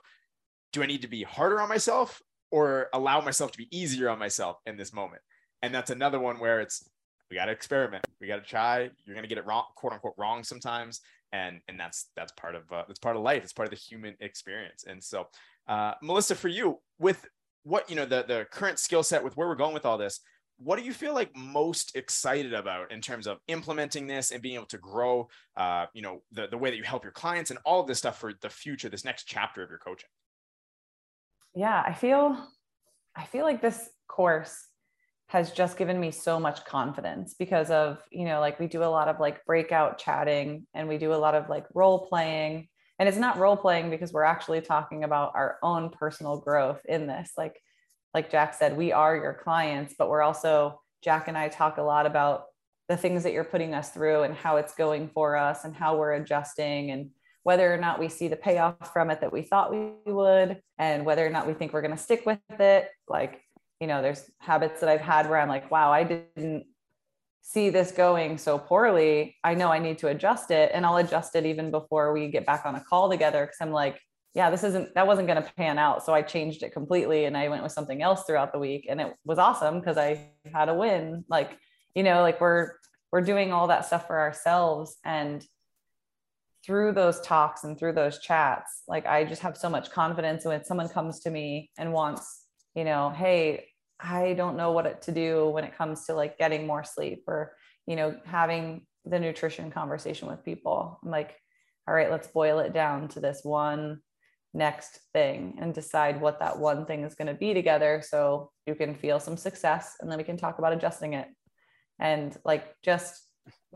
do I need to be harder on myself or allow myself to be easier on myself in this moment? And that's another one where it's, we got to experiment. We got to try. You're to get it wrong, quote unquote, wrong sometimes. And, and that's, that's part of, uh, that's part of life. It's part of the human experience. And so, uh, Melissa, for you with what, you know, the, the current skill set with where we're going with all this, what do you feel like most excited about in terms of implementing this and being able to grow uh, you know the, the way that you help your clients and all of this stuff for the future this next chapter of your coaching yeah i feel i feel like this course has just given me so much confidence because of you know like we do a lot of like breakout chatting and we do a lot of like role playing. And it's not role playing because we're actually talking about our own personal growth in this. Like like Jack said, we are your clients, but we're also, Jack and I talk a lot about the things that you're putting us through and how it's going for us and how we're adjusting and whether or not we see the payoff from it that we thought we would and whether or not we think we're going to stick with it. Like you know there's habits that i've had where i'm like wow i didn't see this going so poorly i know i need to adjust it and i'll adjust it even before we get back on a call together because i'm like yeah, this isn't that wasn't going to pan out. So I changed it completely and I went with something else throughout the week and it was awesome because I had a win. Like, you know, like we're we're doing all that stuff for ourselves and through those talks and through those chats, like I just have so much confidence when someone comes to me and wants, you know, hey, I don't know what to do when it comes to like getting more sleep or, you know, having the nutrition conversation with people. I'm like, all right, let's boil it down to this one next thing and decide what that one thing is going to be together so you can feel some success and then we can talk about adjusting it and like just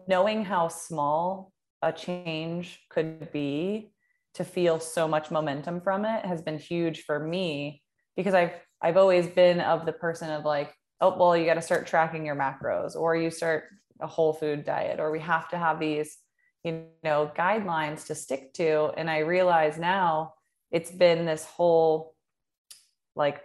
knowing how small a change could be to feel so much momentum from it has been huge for me because I've I've always been of the person of like oh well you got to start tracking your macros or you start a whole food diet or we have to have these you know guidelines to stick to and I realize now it's been this whole like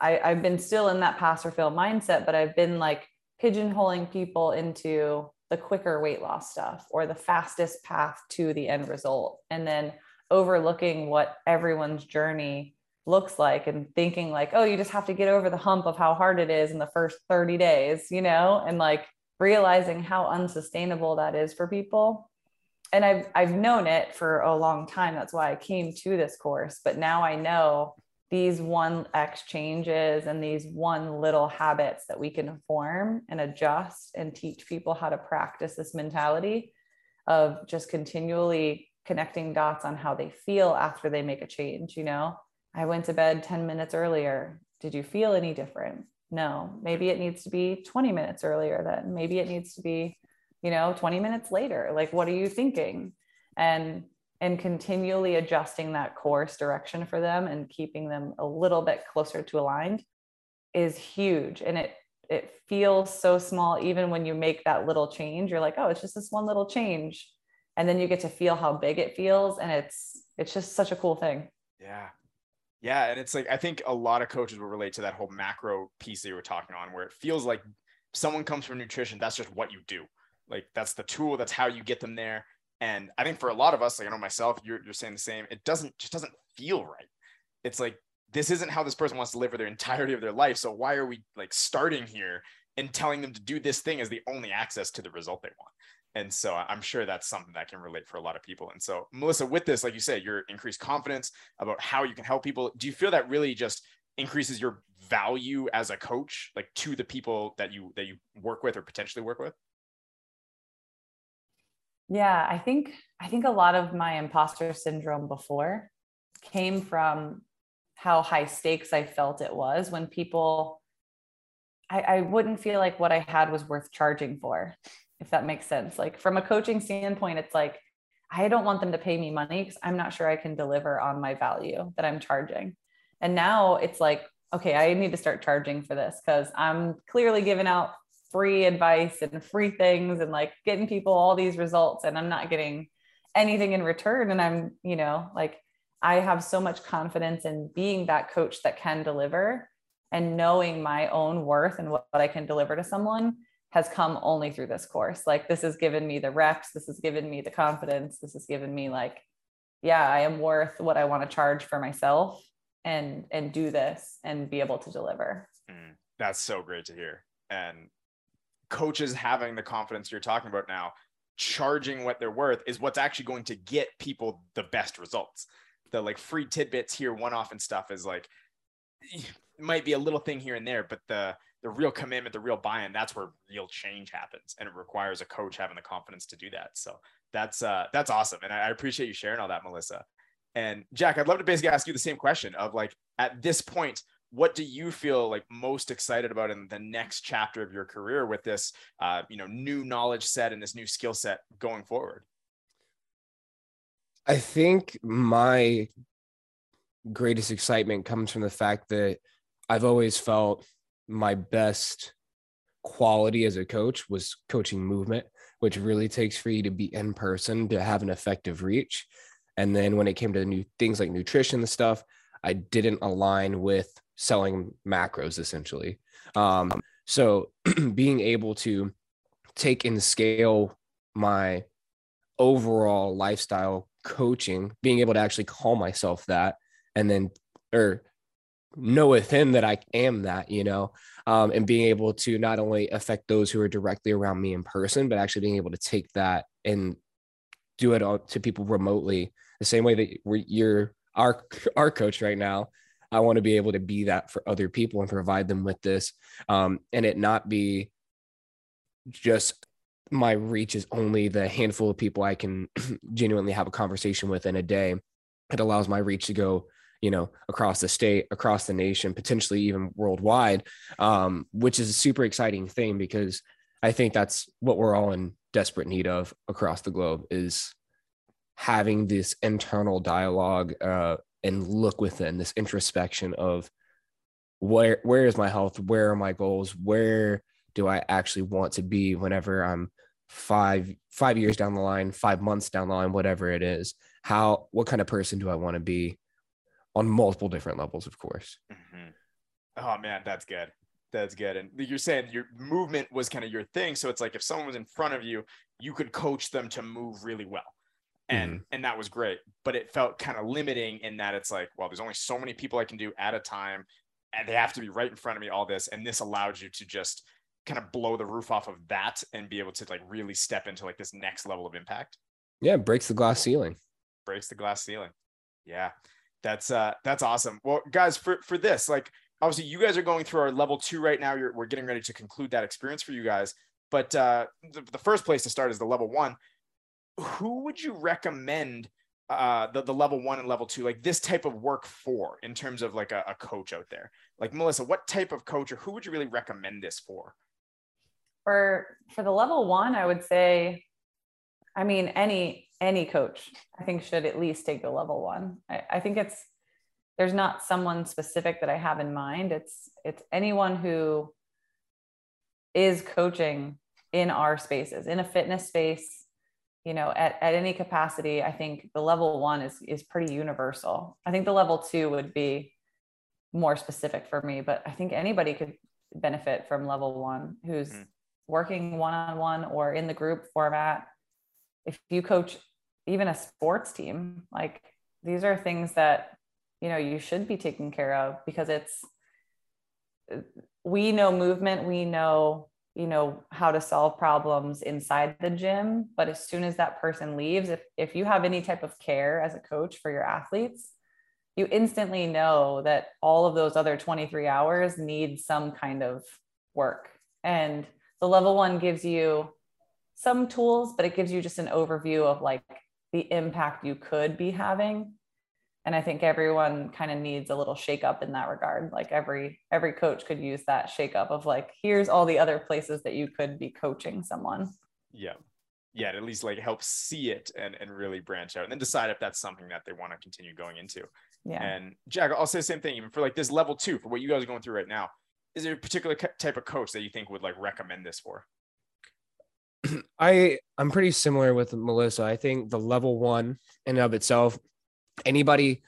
I, I've been still in that pass or fail mindset, but I've been like pigeonholing people into the quicker weight loss stuff or the fastest path to the end result. And then overlooking what everyone's journey looks like and thinking like, oh, you just have to get over the hump of how hard it is in the first 30 days, you know, and like realizing how unsustainable that is for people and I've I've known it for a long time. That's why I came to this course. But now I know these one X changes and these one little habits that we can form and adjust and teach people how to practice this mentality of just continually connecting dots on how they feel after they make a change. You know, I went to bed 10 minutes earlier. Did you feel any different? No. Maybe it needs to be 20 minutes earlier then. Maybe it needs to be you know 20 minutes later like what are you thinking and and continually adjusting that course direction for them and keeping them a little bit closer to aligned is huge and it it feels so small even when you make that little change you're like oh it's just this one little change and then you get to feel how big it feels and it's it's just such a cool thing yeah yeah and it's like i think a lot of coaches will relate to that whole macro piece that you were talking on where it feels like someone comes from nutrition that's just what you do like that's the tool. That's how you get them there. And I think for a lot of us, like I know myself, you're, you're saying the same. It doesn't just doesn't feel right. It's like this isn't how this person wants to live for their entirety of their life. So why are we like starting here and telling them to do this thing as the only access to the result they want? And so I'm sure that's something that can relate for a lot of people. And so Melissa, with this, like you said, your increased confidence about how you can help people. Do you feel that really just increases your value as a coach, like to the people that you that you work with or potentially work with? Yeah, I think I think a lot of my imposter syndrome before came from how high stakes I felt it was when people I, I wouldn't feel like what I had was worth charging for, if that makes sense. Like from a coaching standpoint, it's like I don't want them to pay me money because I'm not sure I can deliver on my value that I'm charging. And now it's like, okay, I need to start charging for this because I'm clearly giving out free advice and free things and like getting people all these results and I'm not getting anything in return. And I'm, you know, like I have so much confidence in being that coach that can deliver and knowing my own worth and what, what I can deliver to someone has come only through this course. Like this has given me the reps, this has given me the confidence, this has given me like, yeah, I am worth what I want to charge for myself and and do this and be able to deliver. Mm, that's so great to hear. And coaches having the confidence you're talking about now, charging what they're worth is what's actually going to get people the best results. The like free tidbits here, one off and stuff is like might be a little thing here and there, but the the real commitment, the real buy-in, that's where real change happens, and it requires a coach having the confidence to do that. So that's uh, that's awesome, and I, I appreciate you sharing all that, Melissa. And Jack, I'd love to basically ask you the same question of like at this point, what do you feel like most excited about in the next chapter of your career with this, uh, you know, new knowledge set and this new skill set going forward? I think my greatest excitement comes from the fact that I've always felt my best quality as a coach was coaching movement, which really takes for you to be in person to have an effective reach. And then when it came to new things like nutrition and stuff, I didn't align with selling macros essentially. Um, so being able to take and scale my overall lifestyle coaching, being able to actually call myself that, and then or know within that I am that, you know, um, and being able to not only affect those who are directly around me in person, but actually being able to take that and do it to people remotely the same way that you're our our coach right now. I want to be able to be that for other people and provide them with this, um, and it not be just my reach is only the handful of people I can genuinely have a conversation with in a day. It allows my reach to go you know across the state across the nation potentially even worldwide um, which is a super exciting thing because i think that's what we're all in desperate need of across the globe is having this internal dialogue uh, and look within this introspection of where where is my health? Where are my goals? Where do i actually want to be whenever i'm five five years down the line five months down the line whatever it is? How what kind of person do i want to be on multiple different levels, of course. Mm-hmm. Oh man, that's good. That's good. And you're saying your movement was kind of your thing. So it's like if someone was in front of you, you could coach them to move really well. And mm-hmm. and that was great. But it felt kind of limiting in that it's like, well, there's only so many people I can do at a time. And they have to be right in front of me, all this. And this allowed you to just kind of blow the roof off of that and be able to like really step into like this next level of impact. Yeah, breaks the glass ceiling. Breaks the glass ceiling. Yeah. That's uh that's awesome. Well, guys, for for this, like obviously you guys are going through our level two right now. You're we're getting ready to conclude that experience for you guys. But uh the, the first place to start is the level one. Who would you recommend uh the, the level one and level two like this type of work for in terms of like a, a coach out there like melissa what type of coach or who would you really recommend this for for for the level one i would say i mean any any coach i think should at least take the level one. I, I, think it's there's not someone specific that i have in mind. It's it's anyone who is coaching in our spaces in a fitness space you know at, at any capacity i think the level one is is pretty universal. I think the level two would be more specific for me but i think anybody could benefit from level one who's mm-hmm. working one-on-one or in the group format if you coach even a sports team like these are things that you know you should be taking care of because it's we know movement we know you know how to solve problems inside the gym but as soon as that person leaves if if you have any type of care as a coach for your athletes you instantly know that all of those other 23 hours need some kind of work. And the level one gives you some tools but it gives you just an overview of like the impact you could be having and I think everyone kind of needs a little shakeup in that regard. Like every every coach could use that shakeup of like, here's all the other places that you could be coaching someone. Yeah. Yeah, at least like help see it and, and really branch out and then decide if that's something that they want to continue going into. Yeah. And Jack, I'll say the same thing, even for like this level two, for what you guys are going through right now. Is there a particular type of coach that you think would like recommend this for? I I'm pretty similar with Melissa. I think the level one in of itself, anybody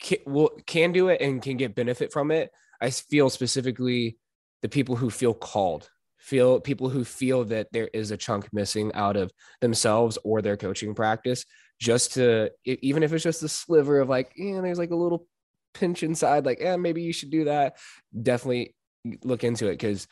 can, will can do it and can get benefit from it. I feel specifically the people who feel called, feel people who feel that there is a chunk missing out of themselves or their coaching practice, just to even if it's just a sliver of like, yeah, there's like a little pinch inside, like, yeah, maybe you should do that. Definitely look into it because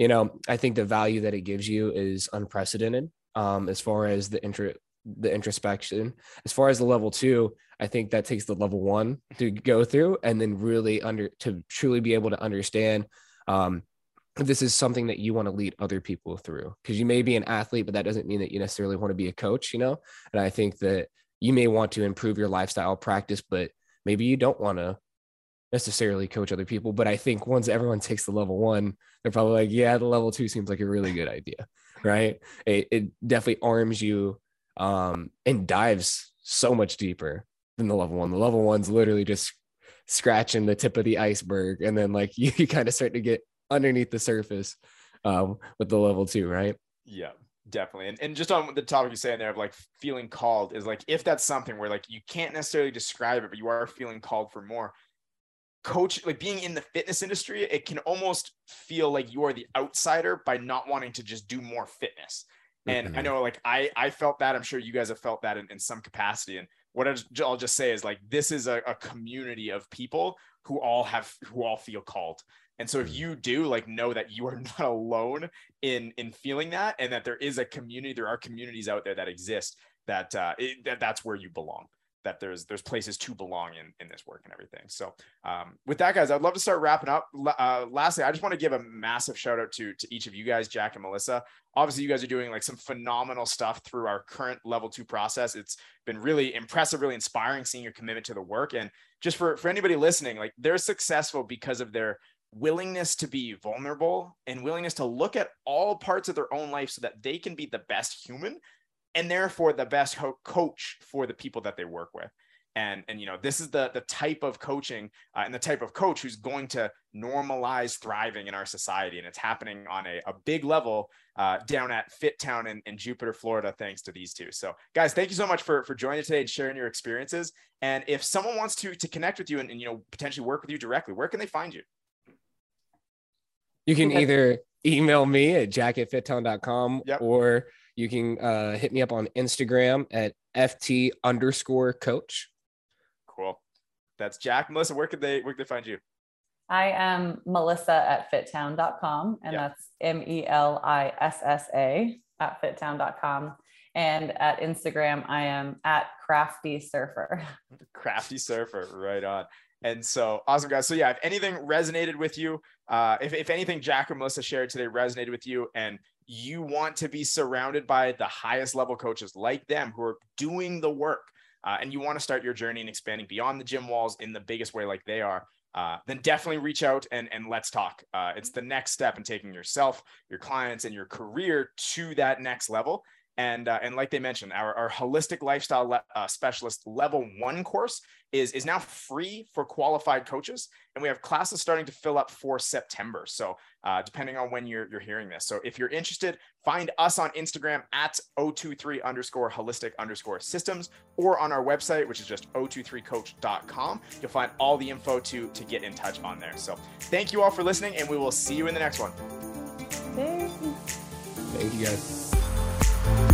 you know, I think the value that it gives you is unprecedented um, as far as the intro, the introspection. As far as the level two, I think that takes the level one to go through and then really under to truly be able to understand um, this is something that you want to lead other people through because you may be an athlete, but that doesn't mean that you necessarily want to be a coach, you know? And I think that you may want to improve your lifestyle practice, but maybe you don't want to necessarily coach other people, but I think once everyone takes the level one, they're probably like, yeah, the level two seems like a really good idea, right? It, it definitely arms you um, and dives so much deeper than the level one. The level one's literally just scratching the tip of the iceberg, and then like you, you kind of start to get underneath the surface um, with the level two, right? Yeah definitely and, and just on the topic you're saying there of like feeling called is like if that's something where like you can't necessarily describe it but you are feeling called for more coach like being in the fitness industry it can almost feel like you are the outsider by not wanting to just do more fitness. And mm-hmm. i know like i i felt that. I'm sure you guys have felt that in, in some capacity. And what i'll just say is like this is a, a community of people who all have who all feel called. And so if mm. you do like know that you are not alone in in feeling that and that there is a community there are communities out there that exist that uh it, that that's where you belong that there's there's places to belong in in this work and everything. So um, with that, guys, I'd love to start wrapping up. Uh, lastly, I just want to give a massive shout out to to each of you guys, Jack and Melissa. Obviously, you guys are doing like some phenomenal stuff through our current level two process. It's been really impressive, really inspiring seeing your commitment to the work. And just for for anybody listening, like they're successful because of their willingness to be vulnerable and willingness to look at all parts of their own life so that they can be the best human and therefore the best ho- coach for the people that they work with. And and you know this is the the type of coaching uh, and the type of coach who's going to normalize thriving in our society. And it's happening on a, a big level uh, down at FitTown in, in jupiter florida thanks to these two. So guys thank you so much for for joining today and sharing your experiences. And if someone wants to to connect with you and, and you know potentially work with you directly where can they find you? You can either email me at jacketfittown.com yep. or you can uh, hit me up on Instagram at ft underscore coach. Cool. That's Jack. Melissa, where could they where could they find you? I am Melissa at fittown.com and yep. that's M E L I S S A at fittown.com. And at Instagram, I am at crafty surfer. crafty surfer, right on. And so awesome, guys. So yeah, if anything resonated with you, uh, if, if anything Jack or Melissa shared today resonated with you, and you want to be surrounded by the highest level coaches like them who are doing the work, uh, and you want to start your journey and expanding beyond the gym walls in the biggest way like they are, uh, then definitely reach out and, and let's talk. Uh, it's the next step in taking yourself, your clients, and your career to that next level. And, uh, and like they mentioned, our, our holistic lifestyle le- uh, specialist level one course is, is now free for qualified coaches. And we have classes starting to fill up for September. So uh, depending on when you're, you're hearing this. So if you're interested, find us on Instagram at O23 underscore holistic underscore systems or on our website, which is just O23coach.com. You'll find all the info to, to get in touch on there. So thank you all for listening and we will see you in the next one. Thank you guys. Thank you.